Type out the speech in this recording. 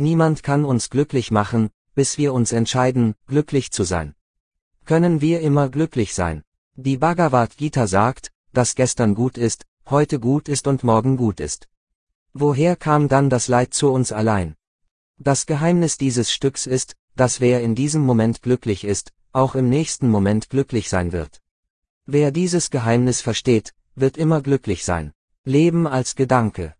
Niemand kann uns glücklich machen, bis wir uns entscheiden, glücklich zu sein. Können wir immer glücklich sein? Die Bhagavad Gita sagt, dass gestern gut ist, heute gut ist und morgen gut ist. Woher kam dann das Leid zu uns allein? Das Geheimnis dieses Stücks ist, dass wer in diesem Moment glücklich ist, auch im nächsten Moment glücklich sein wird. Wer dieses Geheimnis versteht, wird immer glücklich sein. Leben als Gedanke.